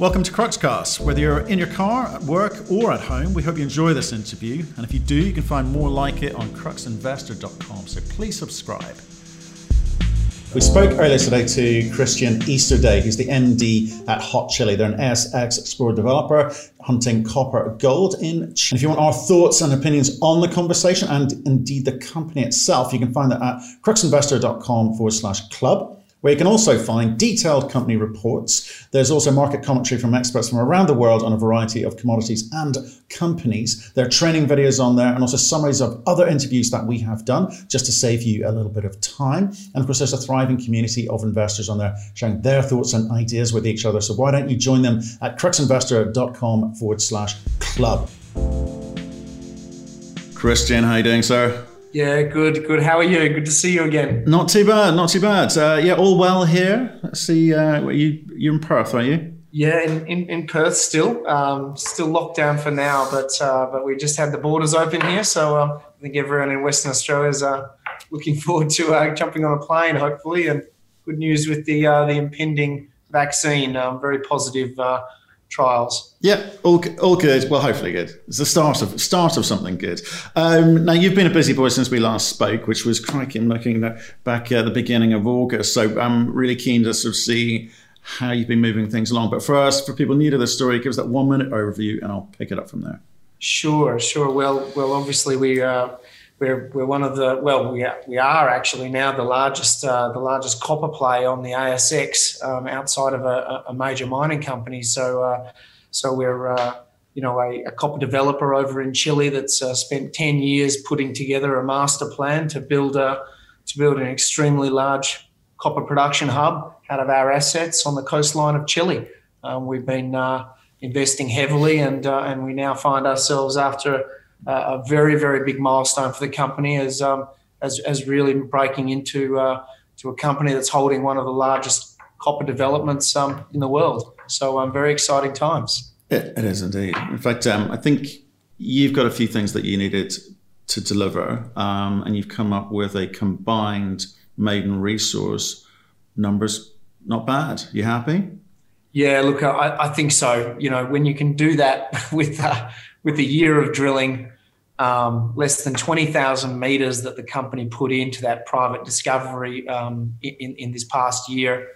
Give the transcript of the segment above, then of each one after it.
Welcome to Cruxcast. Whether you're in your car, at work, or at home, we hope you enjoy this interview. And if you do, you can find more like it on cruxinvestor.com. So please subscribe. We spoke earlier today to Christian Easterday, who's the MD at Hot Chili. They're an ASX Explorer developer hunting copper gold in Chile. If you want our thoughts and opinions on the conversation and indeed the company itself, you can find that at cruxinvestor.com forward slash club where you can also find detailed company reports. There's also market commentary from experts from around the world on a variety of commodities and companies. There are training videos on there and also summaries of other interviews that we have done just to save you a little bit of time. And of course, there's a thriving community of investors on there sharing their thoughts and ideas with each other. So why don't you join them at cruxinvestor.com forward slash club. Christian, how you doing, sir? Yeah, good, good. How are you? Good to see you again. Not too bad, not too bad. Uh, yeah, all well here. Let's see. Uh, you you're in Perth, are you? Yeah, in, in, in Perth still. Um, still locked down for now, but uh, but we just had the borders open here, so um, I think everyone in Western Australia is uh, looking forward to uh, jumping on a plane, hopefully, and good news with the uh, the impending vaccine. Um, very positive trials. Yeah, all, all good. Well, hopefully good. It's the start of start of something good. Um, now you've been a busy boy since we last spoke, which was cracking looking back at the beginning of August. So I'm really keen to sort of see how you've been moving things along. But first, for people new to the story, give us that one minute overview, and I'll pick it up from there. Sure, sure. Well, well, obviously we. Uh, we're, we're one of the well we are, we are actually now the largest uh, the largest copper play on the ASX um, outside of a, a, major mining company. So uh, so we're uh, you know a, a, copper developer over in Chile that's uh, spent ten years putting together a master plan to build a to build an extremely large copper production hub out of our assets on the coastline of Chile. Um, we've been uh, investing heavily, and uh, and we now find ourselves after a very very big milestone for the company as um, as, as really breaking into uh, to a company that's holding one of the largest copper developments um, in the world. So um, very exciting times. it, it is indeed. In fact, um, I think you've got a few things that you needed to deliver, um, and you've come up with a combined maiden resource numbers. Not bad. You happy? Yeah, look, I, I think so. You know, when you can do that with uh, with a year of drilling, um, less than 20,000 meters that the company put into that private discovery um, in, in this past year.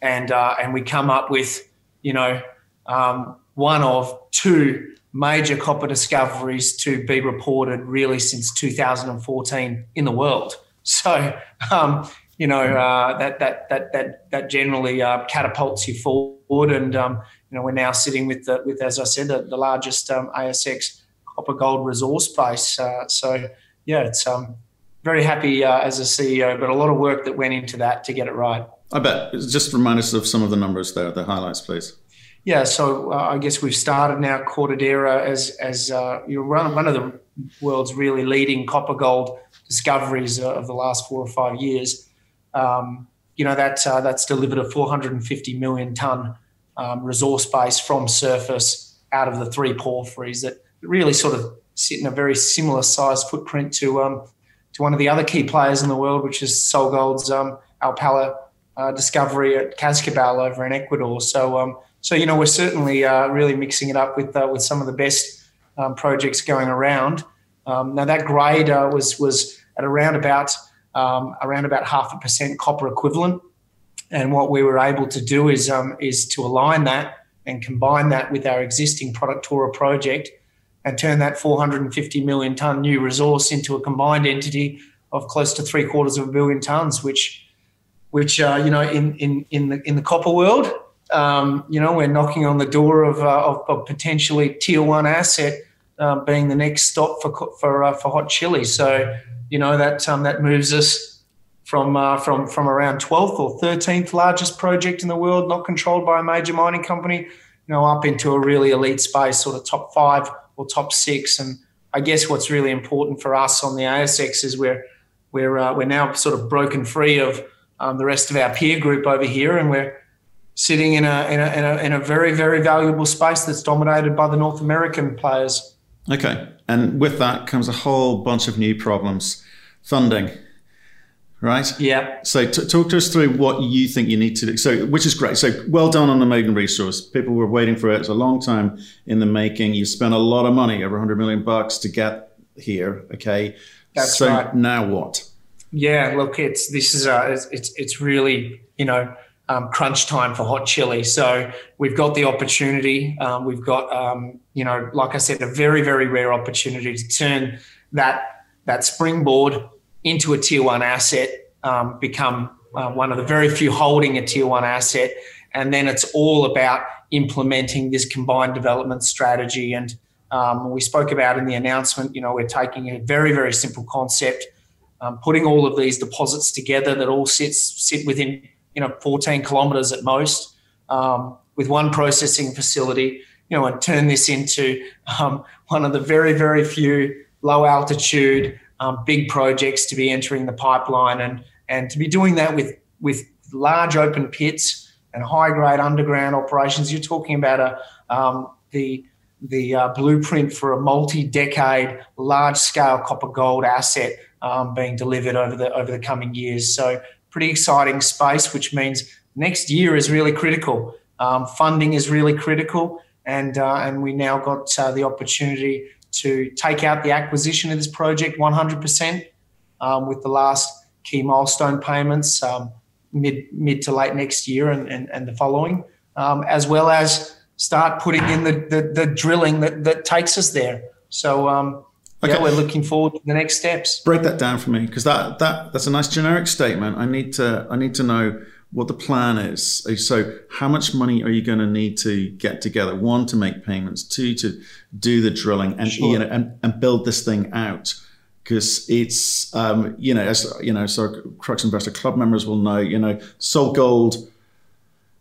And, uh, and we come up with, you know, um, one of two major copper discoveries to be reported really since 2014 in the world. So, um, you know, uh, that, that, that, that, that generally uh, catapults you forward. And, um, you know, we're now sitting with, the, with as I said, the, the largest um, ASX copper gold resource base. Uh, so yeah, it's um, very happy uh, as a CEO, but a lot of work that went into that to get it right. I bet. Just remind us of some of the numbers there, the highlights, please. Yeah, so uh, I guess we've started now Cortadera as as uh, you know, one of the world's really leading copper gold discoveries uh, of the last four or five years. Um, you know that uh, that's delivered a 450 million ton um, resource base from surface out of the three porphyries that really sort of sit in a very similar size footprint to um, to one of the other key players in the world, which is SolGold's um, Alpala uh, discovery at Cascabel over in Ecuador. So, um, so you know, we're certainly uh, really mixing it up with uh, with some of the best um, projects going around. Um, now, that grade uh, was was at around about um, around about half a percent copper equivalent, and what we were able to do is um, is to align that and combine that with our existing Productora project and turn that 450 million ton new resource into a combined entity of close to three quarters of a billion tons, which, which uh, you know, in, in, in, the, in the copper world, um, you know, we're knocking on the door of, uh, of, of, potentially tier one asset uh, being the next stop for for uh, for hot chili. So, you know, that um, that moves us from uh, from from around 12th or 13th largest project in the world, not controlled by a major mining company, you know, up into a really elite space, sort of top five or top six. And I guess what's really important for us on the ASX is we're we're uh, we're now sort of broken free of um, the rest of our peer group over here, and we're sitting in a, in a, in a in a very very valuable space that's dominated by the North American players. Okay, and with that comes a whole bunch of new problems. Funding. Right? Yeah. So t- talk to us through what you think you need to do. So, which is great. So, well done on the maiden resource. People were waiting for it. It's a long time in the making. You spent a lot of money, over 100 million bucks, to get here. Okay. That's so right. now what? Yeah. Look, it's this is a it's it's really you know. Um, crunch time for hot chili. So we've got the opportunity. Um, we've got, um, you know, like I said, a very, very rare opportunity to turn that that springboard into a tier one asset, um, become uh, one of the very few holding a tier one asset, and then it's all about implementing this combined development strategy. And um, we spoke about in the announcement, you know, we're taking a very, very simple concept, um, putting all of these deposits together that all sits sit within, you know, 14 kilometres at most, um, with one processing facility, you know, and turn this into um, one of the very, very few low altitude um, big projects to be entering the pipeline and and to be doing that with with large open pits and high grade underground operations. You're talking about a um, the the uh, blueprint for a multi-decade, large-scale copper gold asset um, being delivered over the over the coming years. So pretty exciting space, which means next year is really critical. Um, funding is really critical, and uh, and we now got uh, the opportunity to take out the acquisition of this project 100% um, with the last key milestone payments um, mid mid to late next year and, and, and the following, um, as well as start putting in the, the, the, drilling that, that takes us there. So, um, okay. yeah, we're looking forward to the next steps. Break that down for me because that, that that's a nice generic statement. I need to I need to know what the plan is. So, how much money are you going to need to get together? One, to make payments. Two, to do the drilling and sure. you know and, and build this thing out. Because it's um, you know as you know, so Crux Investor Club members will know. You know, SolGold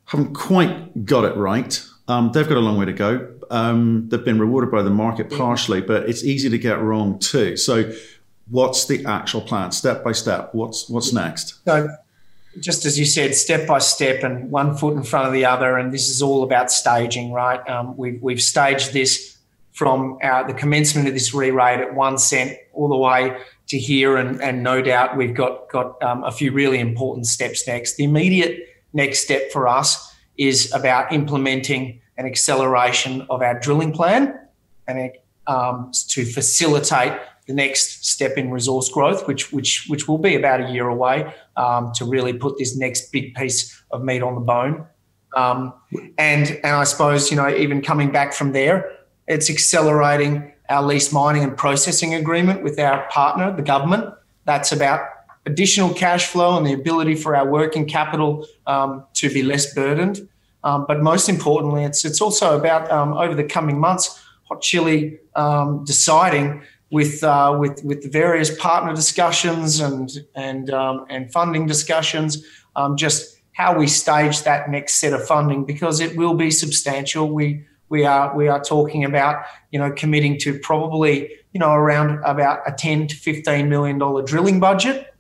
haven't quite got it right. Um, they've got a long way to go. Um, they've been rewarded by the market partially, but it's easy to get wrong too. So, what's the actual plan, step by step? What's what's next? So, just as you said, step by step and one foot in front of the other. And this is all about staging, right? Um, we've, we've staged this from our, the commencement of this re-rate at one cent all the way to here. And, and no doubt we've got, got um, a few really important steps next. The immediate next step for us is about implementing an acceleration of our drilling plan and um, to facilitate the next step in resource growth, which which which will be about a year away, um, to really put this next big piece of meat on the bone. Um, and and I suppose you know even coming back from there, it's accelerating our lease mining and processing agreement with our partner, the government. That's about additional cash flow and the ability for our working capital um, to be less burdened. Um, but most importantly, it's it's also about um, over the coming months, Hot Chili um, deciding with uh, with with the various partner discussions and and um, and funding discussions, um, just how we stage that next set of funding because it will be substantial. We we are we are talking about you know committing to probably you know around about a ten to fifteen million dollar drilling budget,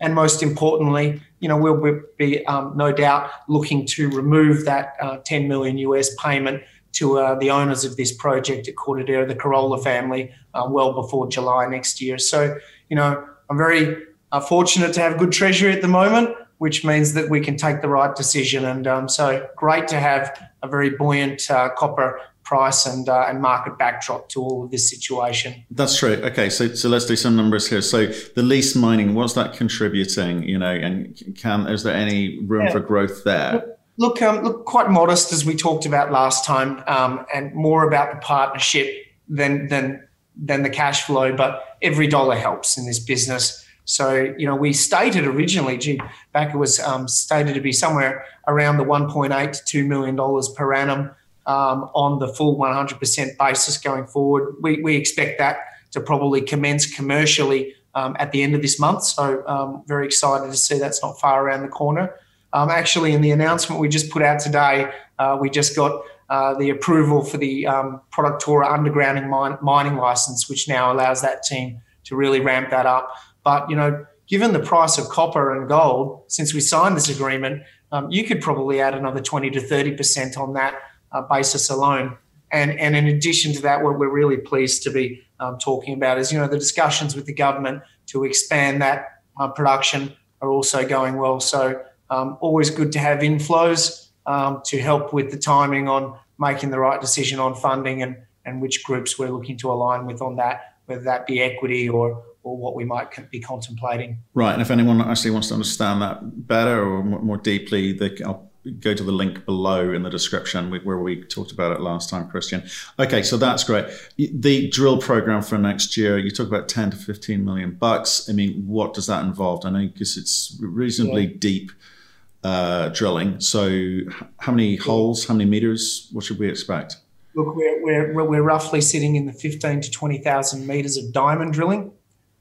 and most importantly, you know we'll be um, no doubt looking to remove that uh, ten million US payment to uh, the owners of this project at Cortadera, the Carola family, uh, well before July next year. So, you know, I'm very uh, fortunate to have good treasury at the moment, which means that we can take the right decision. And um, so, great to have a very buoyant uh, copper price and uh, and market backdrop to all of this situation. That's true. Okay, so so let's do some numbers here. So the lease mining, what's that contributing? You know, and can is there any room yeah. for growth there? Look, um, look, quite modest as we talked about last time, um, and more about the partnership than than than the cash flow. But every dollar helps in this business. So you know, we stated originally, gee, back it was um, stated to be somewhere around the 1.8 to 2 million dollars per annum um, on the full 100% basis going forward. We we expect that to probably commence commercially um, at the end of this month. So um, very excited to see that's not far around the corner. Um, actually, in the announcement we just put out today, uh, we just got uh, the approval for the um, Productora undergrounding mine, mining license, which now allows that team to really ramp that up. But you know, given the price of copper and gold since we signed this agreement, um, you could probably add another 20 to 30 percent on that uh, basis alone. And and in addition to that, what we're really pleased to be um, talking about is you know the discussions with the government to expand that uh, production are also going well. So um, always good to have inflows um, to help with the timing on making the right decision on funding and, and which groups we're looking to align with on that, whether that be equity or or what we might be contemplating. Right, and if anyone actually wants to understand that better or more, deeply, they, I'll go to the link below in the description where we talked about it last time, Christian. Okay, so that's great. The drill program for next year, you talk about 10 to 15 million bucks. I mean, what does that involve? I know because it's reasonably yeah. deep uh, drilling. So, how many holes, how many meters? What should we expect? Look, we're, we're, we're roughly sitting in the 15 to 20,000 meters of diamond drilling.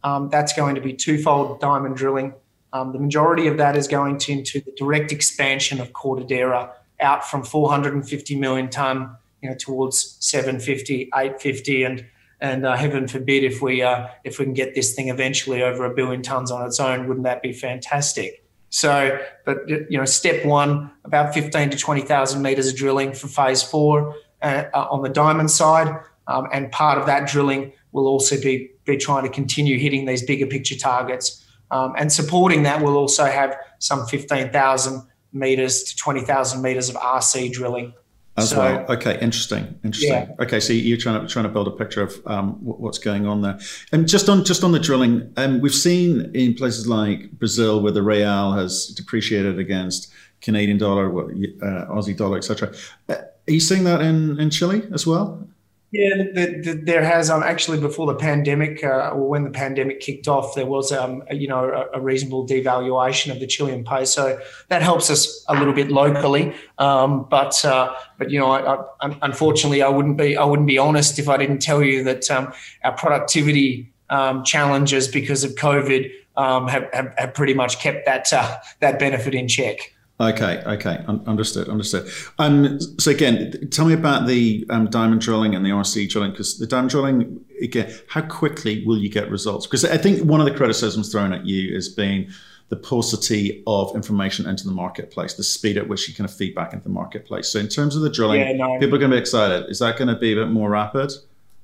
Um, that's going to be twofold diamond drilling. Um, the majority of that is going to, into the direct expansion of Cortadera out from 450 million ton, you know, towards 750, 850, and and uh, heaven forbid if we uh, if we can get this thing eventually over a billion tons on its own, wouldn't that be fantastic? So, but you know, step one, about 15 to 20,000 meters of drilling for phase four uh, on the diamond side, um, and part of that drilling will also be be trying to continue hitting these bigger picture targets. Um, and supporting that, we'll also have some 15,000 meters to 20,000 meters of RC drilling. As so, well. Okay, interesting. Interesting. Yeah. Okay, so you're trying to trying to build a picture of um, what's going on there. And just on just on the drilling, um, we've seen in places like Brazil where the real has depreciated against Canadian dollar, uh, Aussie dollar, etc. Uh, are you seeing that in in Chile as well? Yeah, the, the, there has um, actually before the pandemic, uh, or when the pandemic kicked off, there was um, a, you know a, a, reasonable devaluation of the Chilean peso. That helps us a little bit locally, um, but uh, but you know, I, I, unfortunately, I wouldn't be I wouldn't be honest if I didn't tell you that um, our productivity um, challenges because of COVID um, have, have, have pretty much kept that uh, that benefit in check. Okay, okay, understood, understood. Um, so again, tell me about the um, diamond drilling and the RC drilling, because the diamond drilling, again, how quickly will you get results? Because I think one of the criticisms thrown at you is being the paucity of information into the marketplace, the speed at which you kind of feed back into the marketplace. So in terms of the drilling, yeah, no. people are going to be excited. Is that going to be a bit more rapid?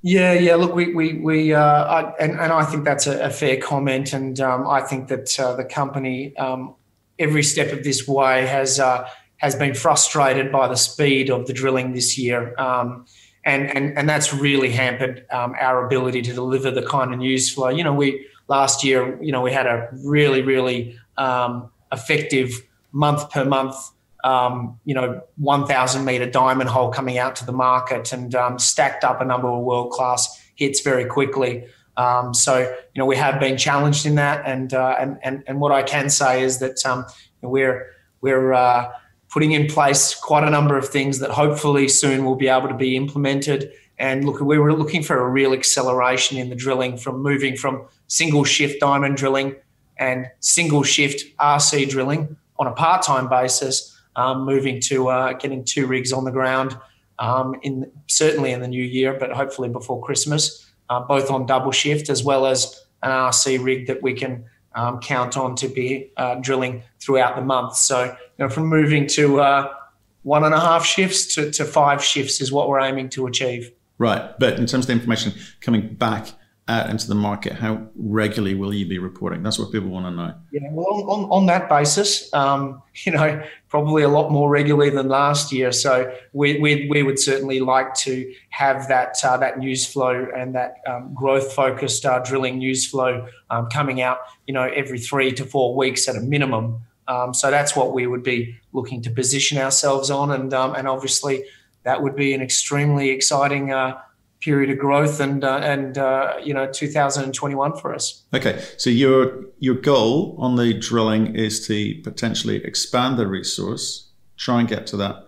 Yeah, yeah. Look, we we we uh, I, and and I think that's a, a fair comment, and um, I think that uh, the company um, every step of this way has uh, has been frustrated by the speed of the drilling this year. Um, and, and, and that's really hampered um, our ability to deliver the kind of news flow. You know, we last year, you know, we had a really, really um, effective month per month, um, you know, 1,000 meter diamond hole coming out to the market and um, stacked up a number of world class hits very quickly. Um, so you know we have been challenged in that, and uh, and, and and what I can say is that um, we're we're uh, putting in place quite a number of things that hopefully soon will be able to be implemented. And look, we were looking for a real acceleration in the drilling from moving from single shift diamond drilling and single shift RC drilling on a part time basis, um, moving to uh, getting two rigs on the ground um, in certainly in the new year, but hopefully before Christmas uh, both on double shift as well as an RC rig that we can um, count on to be uh, drilling throughout the month. So, you know, from moving to uh, one and a half shifts to, to five shifts is what we're aiming to achieve. Right. But in terms of the information coming back out into the market, how regularly will you be reporting? That's what people want to know. Yeah, well, on, on that basis, um, you know, probably a lot more regularly than last year. So we, we, we would certainly like to have that uh, that news flow and that um, growth focused uh, drilling news flow um, coming out, you know, every three to four weeks at a minimum. Um, so that's what we would be looking to position ourselves on, and um, and obviously that would be an extremely exciting. Uh, period of growth and uh, and uh, you know 2021 for us. Okay, so your your goal on the drilling is to potentially expand the resource, try and get to that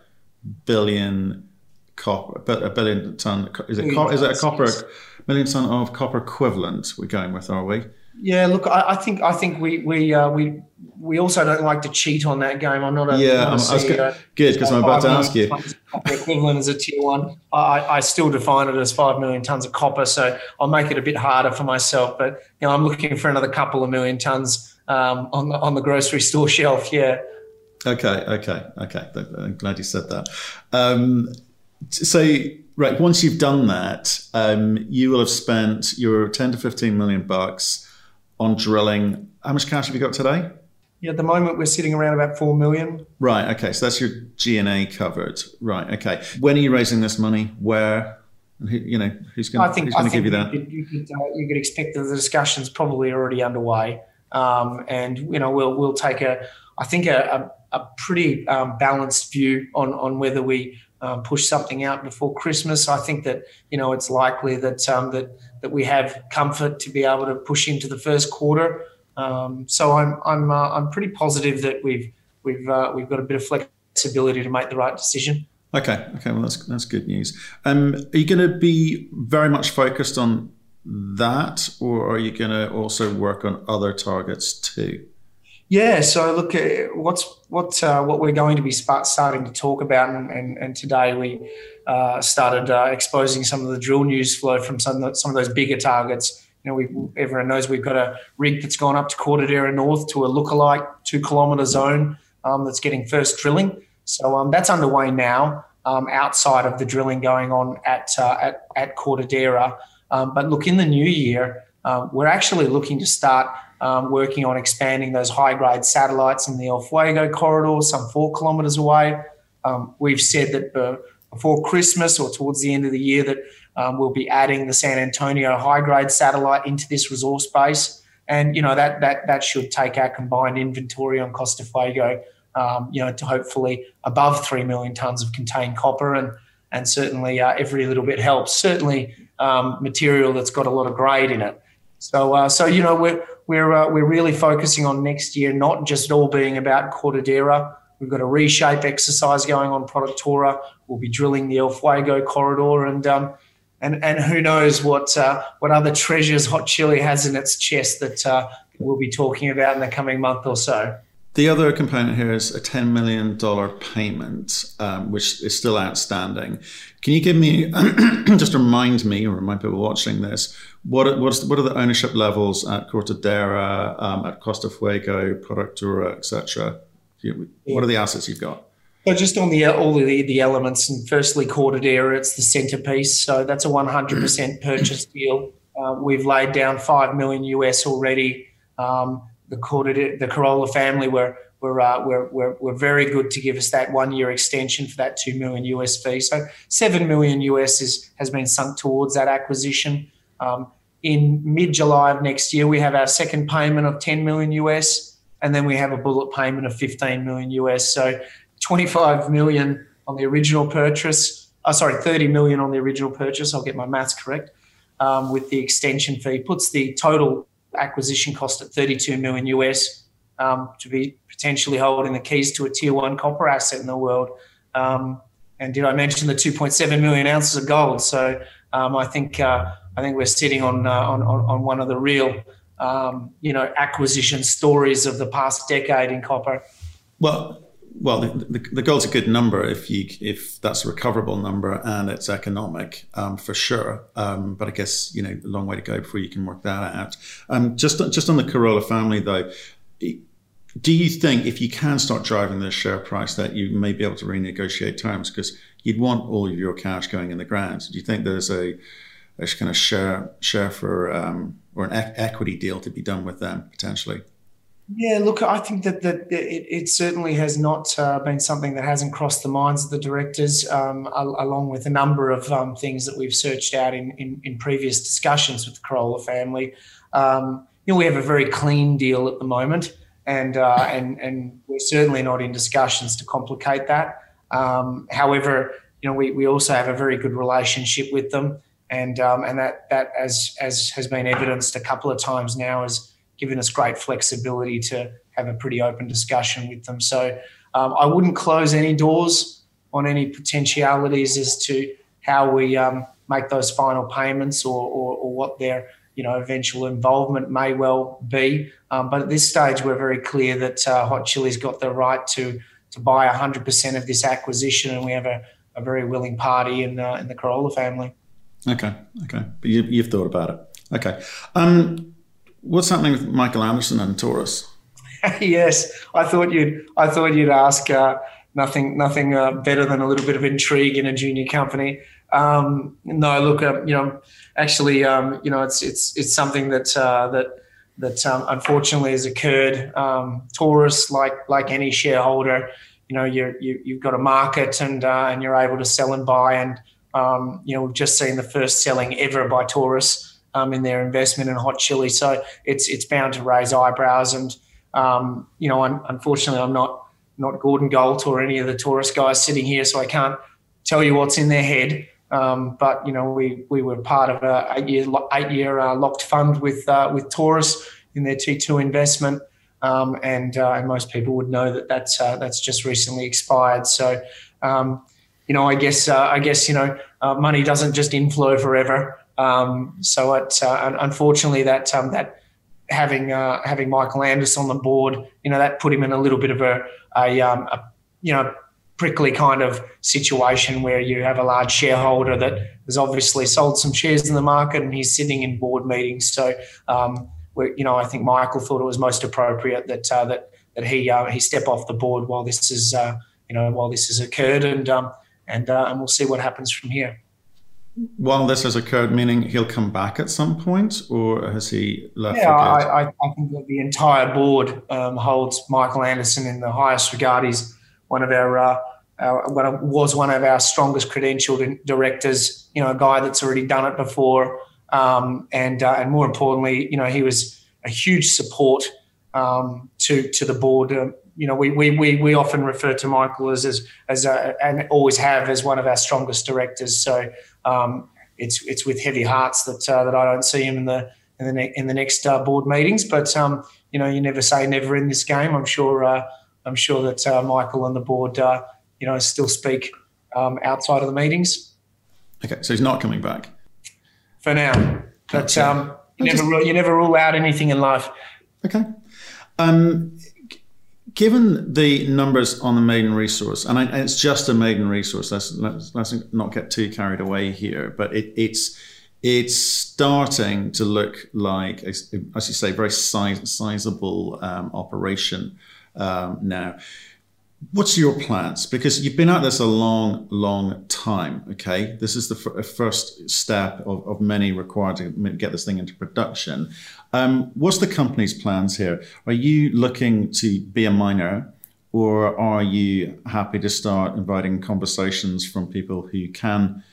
billion copper, a billion ton. Is it is it a copper million ton of copper equivalent? We're going with, are we? Yeah, look, I, I think I think we we uh, we we also don't like to cheat on that game. I'm not a yeah. I'm, I was good because I'm about to ask you. Equivalent as a tier one. I, I still define it as five million tons of copper, so I'll make it a bit harder for myself. But you know, I'm looking for another couple of million tons um, on the on the grocery store shelf. Yeah. Okay. Okay. Okay. I'm glad you said that. Um, so right, once you've done that, um, you will have spent your ten to fifteen million bucks on drilling. How much cash have you got today? Yeah, at the moment we're sitting around about four million. Right. Okay. So that's your G&A covered. Right. Okay. When are you raising this money? Where? Who, you know, who's going to give you that? You could, you, could, uh, you could, expect that the discussions probably already underway, um, and you know we'll we'll take a I think a, a, a pretty um, balanced view on on whether we um, push something out before Christmas. I think that you know it's likely that um, that that we have comfort to be able to push into the first quarter. Um, so I'm I'm uh, I'm pretty positive that we've we've uh, we've got a bit of flexibility to make the right decision. Okay, okay, well that's that's good news. Um, are you going to be very much focused on that, or are you going to also work on other targets too? Yeah, so look, uh, what's what uh, what we're going to be starting to talk about, and, and, and today we uh, started uh, exposing some of the drill news flow from some of the, some of those bigger targets. You know, we everyone knows we've got a rig that's gone up to Cortadera North to a lookalike two kilometre zone um, that's getting first drilling. So um, that's underway now, um, outside of the drilling going on at uh, at, at Cortadera. Um, but look, in the new year, um, we're actually looking to start um, working on expanding those high grade satellites in the El Fuego corridor, some four kilometres away. we've said that before Christmas or towards the end of the year that we'll be adding the San Antonio high grade satellite into this resource base. And you know that that that should take our combined inventory on Costa Fuego um, you know, to hopefully above three million tons of contained copper, and and certainly uh, every little bit helps. Certainly, um, material that's got a lot of grade in it. So, uh, so you know, we're we're uh, we're really focusing on next year, not just all being about Cortadera. We've got a reshape exercise going on Productora. We'll be drilling the El Fuego corridor, and um, and and who knows what uh, what other treasures Hot Chili has in its chest that uh, we'll be talking about in the coming month or so. The other component here is a $10 million payment, um, which is still outstanding. Can you give me, just remind me, or remind people watching this, what, what's, what are the ownership levels at Cortadera, um, at Costa Fuego, Productora, etc.? What are the assets you've got? So just on the all the, the elements, and firstly, Cortadera, it's the centerpiece. So that's a 100% purchase deal. Uh, we've laid down five million US already. Um, the Corolla, the Corolla family were were, uh, were, were, were very good to give us that one year extension for that two million US fee. So seven million US is, has been sunk towards that acquisition. Um, in mid July of next year, we have our second payment of 10 million US, and then we have a bullet payment of 15 million US. So 25 million on the original purchase. Oh, sorry, 30 million on the original purchase. I'll get my maths correct. Um, with the extension fee, puts the total acquisition cost at 32 million US um, to be potentially holding the keys to a tier one copper asset in the world. Um, and did I mention the 2.7 million ounces of gold? So um, I think uh, I think we're sitting on, uh, on, on one of the real um, you know acquisition stories of the past decade in copper. Well, well, the, the, the, goal's a good number if you if that's a recoverable number and it's economic um, for sure. Um, but I guess you know a long way to go before you can work that out. Um, just just on the Corolla family though, do you think if you can start driving the share price that you may be able to renegotiate terms because you'd want all of your cash going in the ground? Do you think there's a, a kind of share share for um, or an e- equity deal to be done with them potentially? Yeah, look, I think that that it, it certainly has not uh, been something that hasn't crossed the minds of the directors, um, along with a number of um, things that we've searched out in, in, in, previous discussions with the Corolla family. Um, you know, we have a very clean deal at the moment, and uh, and and we're certainly not in discussions to complicate that. Um, however, you know, we, we also have a very good relationship with them, and um, and that that as as has been evidenced a couple of times now is given us great flexibility to have a pretty open discussion with them. So um, I wouldn't close any doors on any potentialities as to how we um, make those final payments or, or, or, what their you know eventual involvement may well be. Um, but at this stage, we're very clear that uh, Hot Chili's got the right to to buy 100% of this acquisition, and we have a, a very willing party in uh, in the Corolla family. Okay, okay, but you, have thought about it. Okay. What's happening with Michael Anderson and Taurus? yes, I thought you'd. I thought you'd ask. Uh, nothing, nothing uh, better than a little bit of intrigue in a junior company. Um, no, look, uh, you know, actually, um, you know, it's it's it's something that uh, that that um, unfortunately has occurred. Um, Taurus, like like any shareholder, you know, you you've got a market and uh, and you're able to sell and buy. And um, you know, we've just seen the first selling ever by Taurus um, in their investment in hot chili. So it's it's bound to raise eyebrows. And um, you know, un- unfortunately, I'm not not Gordon Galt or any of the Taurus guys sitting here, so I can't tell you what's in their head. Um, but you know, we we were part of a eight year eight year uh, locked fund with uh, with Taurus in their T two investment, um, and uh, and most people would know that that's uh, that's just recently expired. So, um, you know, I guess uh, I guess you know, uh, money doesn't just inflow forever. Um, so it unfortunately that um, that having having Michael Anderson on the board, you know, that put him in a little bit of a a, um, a you know prickly kind of situation where you have a large shareholder that has obviously sold some shares in the market and he's sitting in board meetings. So, um, you know, I think Michael thought it was most appropriate that uh, that that he uh, he step off the board while this is uh, you know while this has occurred and um, and uh, and we'll see what happens from here. While this has occurred, meaning he'll come back at some point, or has he left? Yeah, I, I, think that the entire board um, holds Michael Anderson in the highest regard. He's one of our, uh, our one was one of our strongest credentialed directors. You know, a guy that's already done it before, um, and uh, and more importantly, you know, he was a huge support um, to to the board. Um, you know, we, we, we, we often refer to Michael as as, as a, and always have as one of our strongest directors. So um, it's it's with heavy hearts that uh, that I don't see him in the in the, ne- in the next uh, board meetings. But um, you know, you never say never in this game. I'm sure uh, I'm sure that uh, Michael and the board, uh, you know, still speak um, outside of the meetings. Okay, so he's not coming back for now. But um, you never just... you never rule out anything in life. Okay. Um, given the numbers on the maiden resource, and, I, it's just a maiden resource. Let's, let's, let's not get too carried away here, but it, it's it's starting to look like, as you say, very size, sizable um, operation um, now. What's your plans? Because you've been at this a long, long time. Okay, this is the f- first step of, of many required to get this thing into production. Um, what's the company's plans here? Are you looking to be a miner, or are you happy to start inviting conversations from people who can?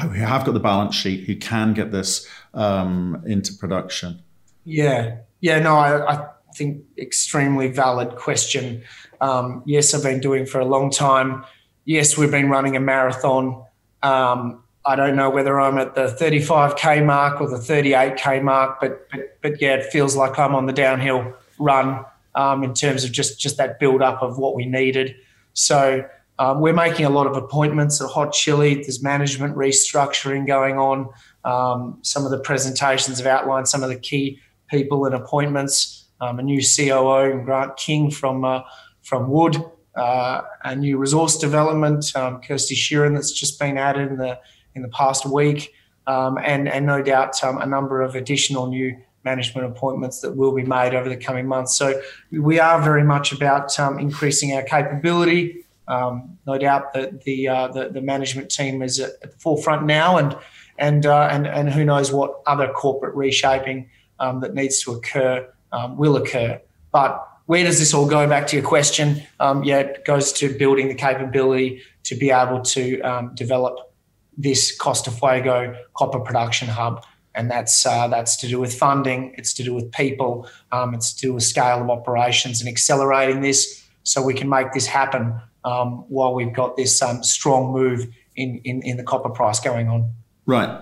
who have got the balance sheet, who can get this um, into production? Yeah, yeah, no, I, I think extremely valid question. Um, yes, I've been doing for a long time. Yes, we've been running a marathon. Um, I don't know whether I'm at the 35k mark or the 38k mark, but but, but yeah, it feels like I'm on the downhill run um, in terms of just just that build up of what we needed. So um, we're making a lot of appointments at Hot Chili. There's management restructuring going on. Um, some of the presentations have outlined some of the key people and appointments um, a new COO, and Grant King from uh, from Wood, uh, a new resource development, um, Kirsty Sheeran that's just been added in the in the past week, um, and and no doubt um, a number of additional new management appointments that will be made over the coming months. So we are very much about um, increasing our capability. Um, no doubt that the, uh, the, the management team is at, the forefront now, and and uh, and and who knows what other corporate reshaping um, that needs to occur um, will occur. But where does this all go? Back to your question, um, yeah, it goes to building the capability to be able to um, develop this Costa Fuego copper production hub, and that's uh, that's to do with funding, it's to do with people, um, it's to do with scale of operations and accelerating this so we can make this happen um, while we've got this um, strong move in, in in the copper price going on. Right.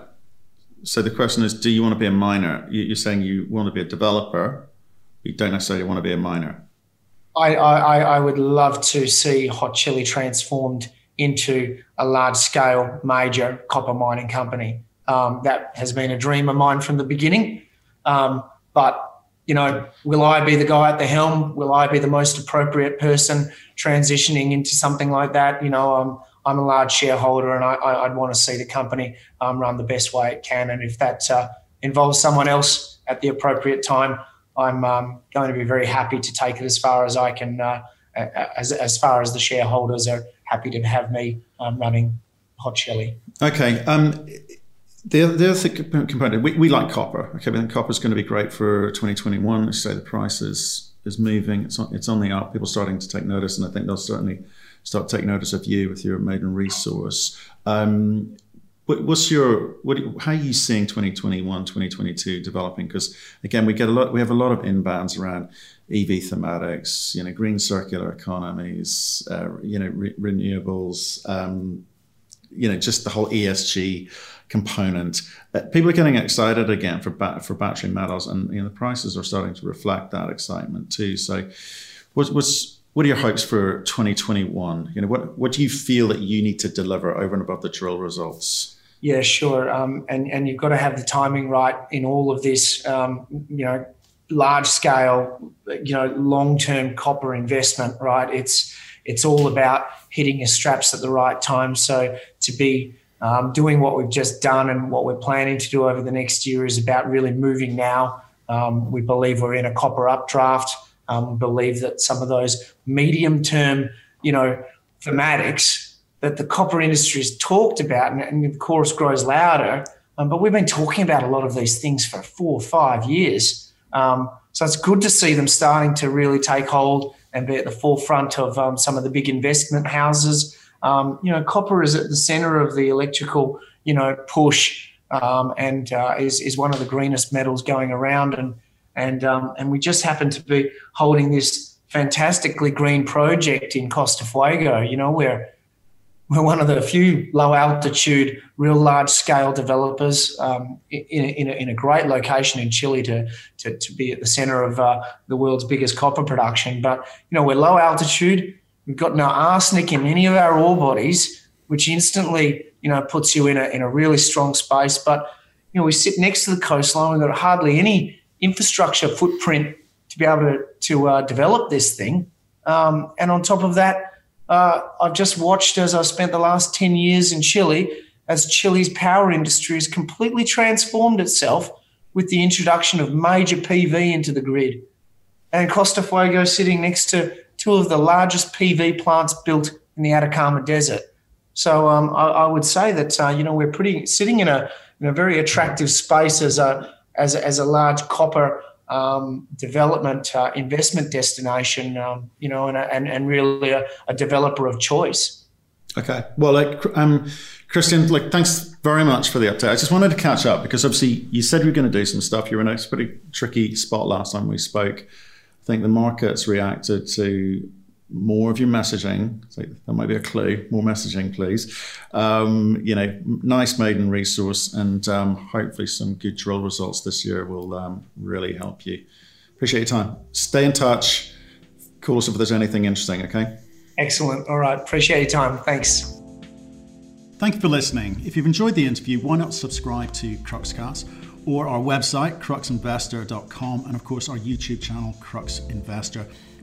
So the question is, do you want to be a miner? You're saying you want to be a developer you don't necessarily want to be a miner. I, I, I would love to see Hot Chili transformed into a large scale major copper mining company. Um, that has been a dream of mine from the beginning. Um, but you know, will I be the guy at the helm? Will I be the most appropriate person transitioning into something like that? You know, I'm I'm a large shareholder, and I, would want to see the company um, run the best way it can. And if that uh, involves someone else at the appropriate time, I'm um, going to be very happy to take it as far as I can, uh, as, as far as the shareholders are happy to have me um, running Hot Chili. Okay. Um, the, the other component, we, we like copper. Okay, we think copper is going to be great for 2021. Let's say the price is, is moving, it's on, it's on the up. People starting to take notice, and I think they'll certainly start taking notice of you with your maiden resource. Um, what, what's your what? How are you seeing 2021, 2022 developing? Because again, we get a lot. We have a lot of inbounds around EV thematics, you know, green circular economies, uh, you know, re- renewables, um, you know, just the whole ESG component. Uh, people are getting excited again for ba- for battery metals, and you know the prices are starting to reflect that excitement too. So, what's what are your hopes for 2021? You know, what what do you feel that you need to deliver over and above the drill results? Yeah, sure. Um, and and you've got to have the timing right in all of this. Um, you know, large scale, you know, long term copper investment. Right. It's it's all about hitting your straps at the right time. So to be um, doing what we've just done and what we're planning to do over the next year is about really moving now. Um, we believe we're in a copper updraft. Um, believe that some of those medium term, you know, thematics that the copper industry has talked about, and, and the chorus grows louder. Um, but we've been talking about a lot of these things for four or five years. Um, so it's good to see them starting to really take hold and be at the forefront of um, some of the big investment houses um, you know, copper is at the center of the electrical, you know, push um, and uh, is, is one of the greenest metals going around. And, and, um, and we just happen to be holding this fantastically green project in Costa Fuego, you know, where we're one of the few low altitude, real large scale developers um, in, in, a, in, a, great location in Chile to, to, to be at the center of uh, the world's biggest copper production. But, you know, we're low altitude, We've got no arsenic in any of our ore bodies, which instantly, you know, puts you in a, in a really strong space. But, you know, we sit next to the coastline. We've got hardly any infrastructure footprint to be able to, to uh, develop this thing. Um, and on top of that, uh, I've just watched as I spent the last 10 years in Chile, as Chile's power industry has completely transformed itself with the introduction of major PV into the grid. And Costa Fuego sitting next to two of the largest PV plants built in the Atacama Desert. So um, I, I, would say that uh, you know we're pretty sitting in a in a very attractive space as a as a, as a large copper um, development uh, investment destination. Um, you know, and and, and really a, a, developer of choice. Okay, well, like um, Christian, like thanks very much for the update. I just wanted to catch up because obviously you said you were going to do some stuff. You were in a pretty tricky spot last time we spoke. I think the market's reacted to more of your messaging. So that might be a clue. More messaging, please. Um, you know, nice maiden resource, and um, hopefully some good drill results this year will um, really help you. Appreciate your time. Stay in touch. Call us if there's anything interesting. Okay. Excellent. All right. Appreciate your time. Thanks. Thank you for listening. If you've enjoyed the interview, why not subscribe to Cruxcast? or our website, cruxinvestor.com, and of course our YouTube channel, Crux Investor.